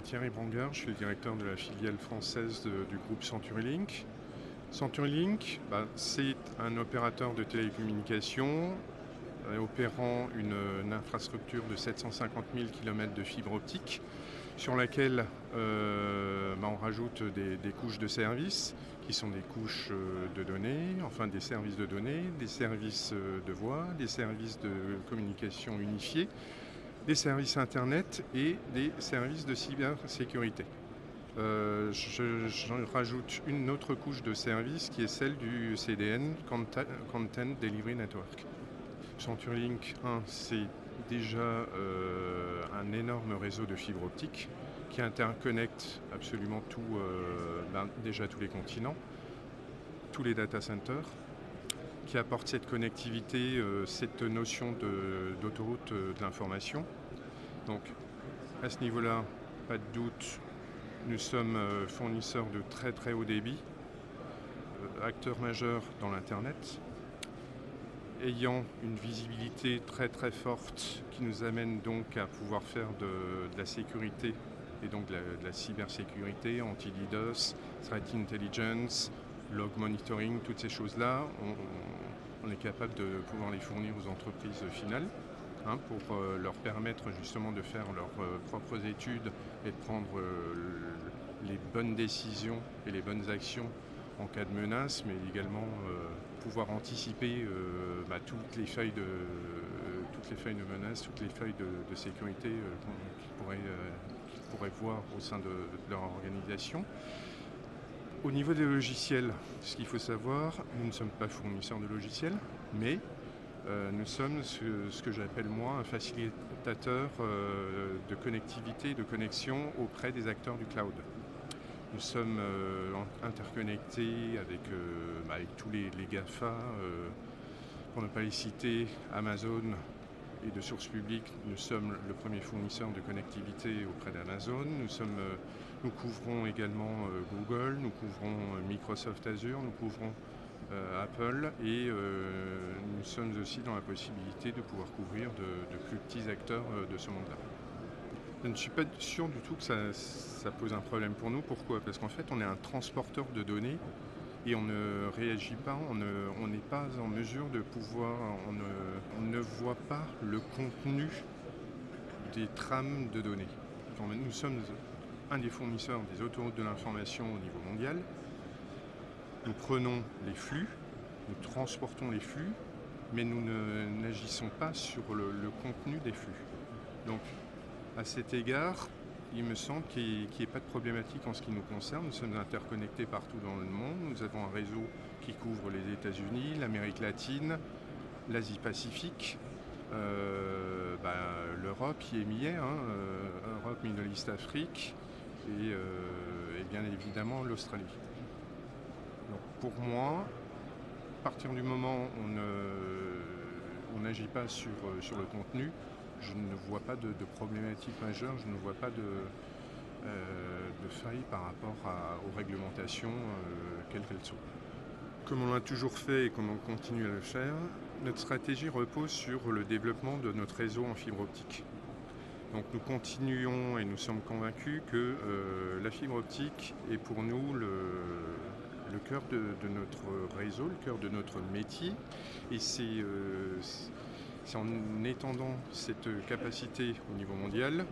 Thierry Branger, je suis le directeur de la filiale française du groupe CenturyLink. CenturyLink, bah, c'est un opérateur de télécommunications euh, opérant une, infrastructure de 750 000 km de fibre optique sur laquelle euh, bah, on rajoute des, couches de services qui sont des couches euh, de données, enfin des services de données, des services de voix, des services de communication unifiés, des services Internet et des services de cybersécurité. Euh, J'en rajoute une autre couche de services qui est celle du CDN, Content Delivery Network. CenturyLink 1, c'est déjà euh, un énorme réseau de fibres optiques qui interconnecte absolument euh, ben, déjà tous les continents, tous les data centers, qui apporte cette connectivité, euh, cette notion d'autoroute de, l'information. Donc à ce niveau-là, pas de doute, nous sommes fournisseurs de très très haut débit, acteurs majeurs dans l'Internet, ayant une visibilité très très forte qui nous amène donc à pouvoir faire de, la sécurité et donc de la, cybersécurité, anti-DDoS, threat intelligence, log monitoring, toutes ces choses-là, on, est capable de pouvoir les fournir aux entreprises finales hein, pour euh, leur permettre justement de faire leurs euh, propres études et de prendre euh, les bonnes décisions et les bonnes actions en cas de menace, mais également pouvoir anticiper bah, toutes, les feuilles de, toutes les de menaces, toutes les feuilles de, sécurité qu'ils pourraient, voir au sein de, leur organisation. Au niveau des logiciels, ce qu'il faut savoir, nous ne sommes pas fournisseurs de logiciels, mais nous sommes ce, que j'appelle moi un facilitateur de connectivité, de connexion auprès des acteurs du cloud. Nous sommes euh, interconnectés avec, euh, bah, tous les, GAFA, euh, pour ne pas les citer, Amazon et de sources publiques. Nous sommes le premier fournisseur de connectivité auprès d'Amazon. Nous, nous couvrons également Google, nous couvrons Microsoft Azure, nous couvrons Apple et nous sommes aussi dans la possibilité de pouvoir couvrir de plus petits acteurs de ce monde-là. Je ne suis pas sûr du tout que ça, pose un problème pour nous. Pourquoi? Parce qu'en fait, on est un transporteur de données et on ne réagit pas, on n'est pas en mesure de pouvoir, on ne, voit pas le contenu des trames de données. Nous sommes un des fournisseurs des autoroutes de l'information au niveau mondial. Nous prenons les flux, nous transportons les flux, mais nous n'agissons pas sur le, le contenu des flux. Donc à cet égard, il me semble qu'il n'y ait pas de problématique en ce qui nous concerne. Nous sommes interconnectés partout dans le monde. Nous avons un réseau qui couvre les États-Unis, l'Amérique latine, l'Asie-Pacifique, euh, bah, l'Europe qui est miée, hein, euh, Europe, Middle East, Afrique euh, et, bien évidemment l'Australie. pour moi, à partir du moment où on n'agit pas sur le contenu, je ne vois pas de, problématique majeure, je ne vois pas de, euh, faille par rapport aux réglementations, euh, quelles qu'elles soient. Comme on l'a toujours fait et comme on continue à le faire, notre stratégie repose sur le développement de notre réseau en fibre optique. Donc nous continuons et nous sommes convaincus que euh, la fibre optique est pour nous le, cœur de, notre réseau, le cœur de notre métier. Et c'est c'est en étendant cette capacité au niveau mondial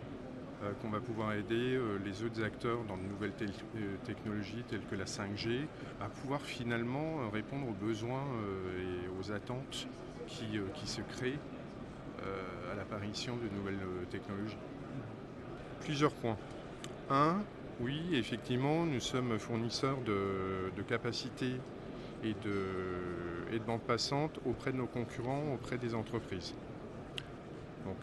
euh, qu'on va pouvoir aider euh, les autres acteurs dans de nouvelles euh, technologies telles que la 5G à pouvoir finalement répondre aux besoins et aux attentes qui, se créent à l'apparition de nouvelles technologies. Plusieurs points. Un, oui, effectivement, nous sommes fournisseurs de capacités et de, et de bande passante auprès de nos concurrents, auprès des entreprises. Donc,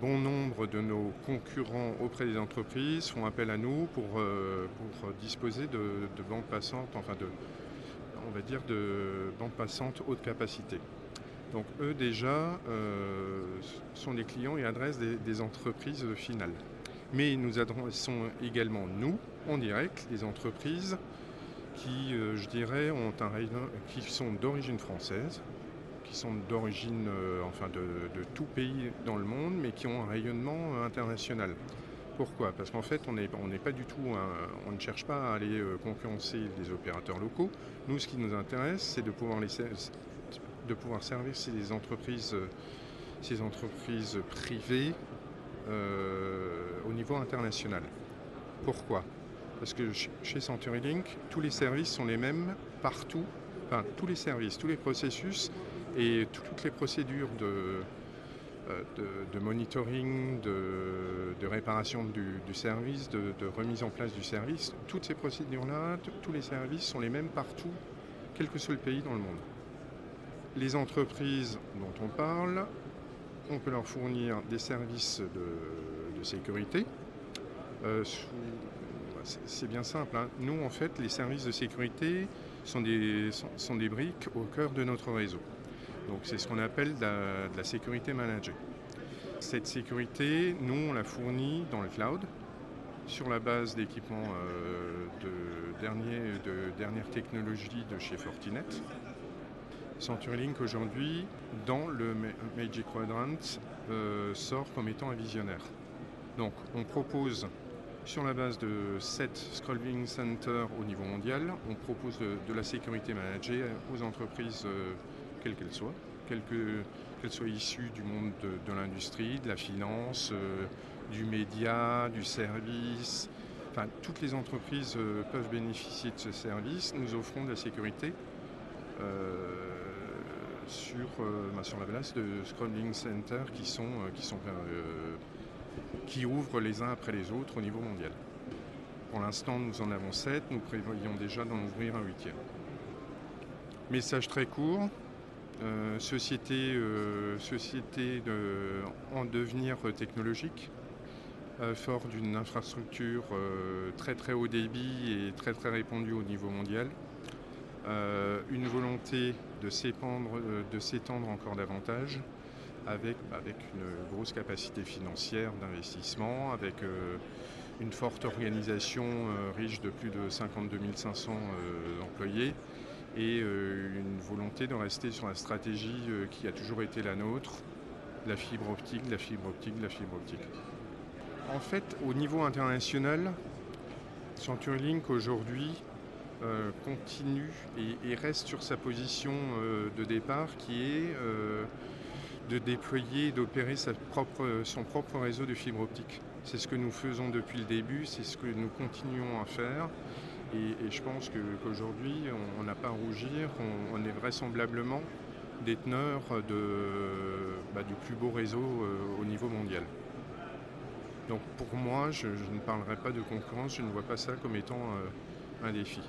bon nombre de nos concurrents auprès des entreprises font appel à nous pour, euh, disposer de, de bandes passantes, enfin de, on va dire de bandes passantes haute capacité. Donc eux déjà euh, sont des clients et adressent des, entreprises finales. Mais nous adressons également, nous, en direct, des entreprises qui, euh, je dirais, ont un qui sont d'origine française, qui sont d'origine, euh, enfin, de, tout pays dans le monde, mais qui ont un rayonnement international. Pourquoi? Parce qu'en fait, on pas du tout, on ne cherche pas à aller euh, concurrencer les opérateurs locaux. Nous, ce qui nous intéresse, c'est de pouvoir, de pouvoir servir ces entreprises, euh, ces entreprises privées euh, au niveau international. Pourquoi? Parce que chez CenturyLink, tous les services sont les mêmes partout, enfin tous les services, tous les processus et toutes les procédures de, euh, de, monitoring, de, réparation du, service, de, remise en place du service. Toutes ces procédures-là, tous les services sont les mêmes partout, quel que soit le pays dans le monde. Les entreprises dont on parle, on peut leur fournir des services de, sécurité. Euh, c'est bien simple. Hein. Nous, en fait, les services de sécurité sont des, sont des briques au cœur de notre réseau. Donc c'est ce qu'on appelle de la, sécurité managée. Cette sécurité, nous, on la fournit dans le cloud sur la base d'équipements euh, de, dernier, de dernière technologie de chez Fortinet. CenturyLink aujourd'hui, dans le Magic Quadrant, euh, sort comme étant un visionnaire. Donc on propose sur la base de 7 Scrolling Center au niveau mondial, on propose de, la sécurité managée aux entreprises euh, quelle qu'elle soit, qu'elle soit issue du monde de, l'industrie, de la finance, euh, du média, du service. Enfin, toutes les entreprises euh, peuvent bénéficier de ce service. Nous offrons de la sécurité sur, bah, sur la base de Scrolling Center qui, sont, qui, sont, qui ouvrent les uns après les autres au niveau mondial. Pour l'instant, nous en avons sept. Nous prévoyons déjà d'en ouvrir un huitième. Message très court, euh, société, euh, en devenir technologique, euh, fort d'une infrastructure très très haut débit et très très répandue au niveau mondial. une volonté de s'étendre encore davantage avec, une grosse capacité financière d'investissement, avec une forte organisation riche de plus de 52 500 employés et euh, une volonté de rester sur la stratégie euh, qui a toujours été la nôtre, la fibre optique, la fibre optique, la fibre optique. En fait, au niveau international, CenturyLink aujourd'hui euh, continue et, reste sur sa position de départ qui est de déployer, d'opérer son propre réseau de fibre optique. C'est ce que nous faisons depuis le début, c'est ce que nous continuons à faire. Et, je pense qu'aujourd'hui, on n'a pas à rougir, on, est vraisemblablement déteneur bah, du plus beau réseau euh, au niveau mondial. Donc pour moi, je, ne parlerai pas de concurrence, je ne vois pas ça comme étant euh, un défi.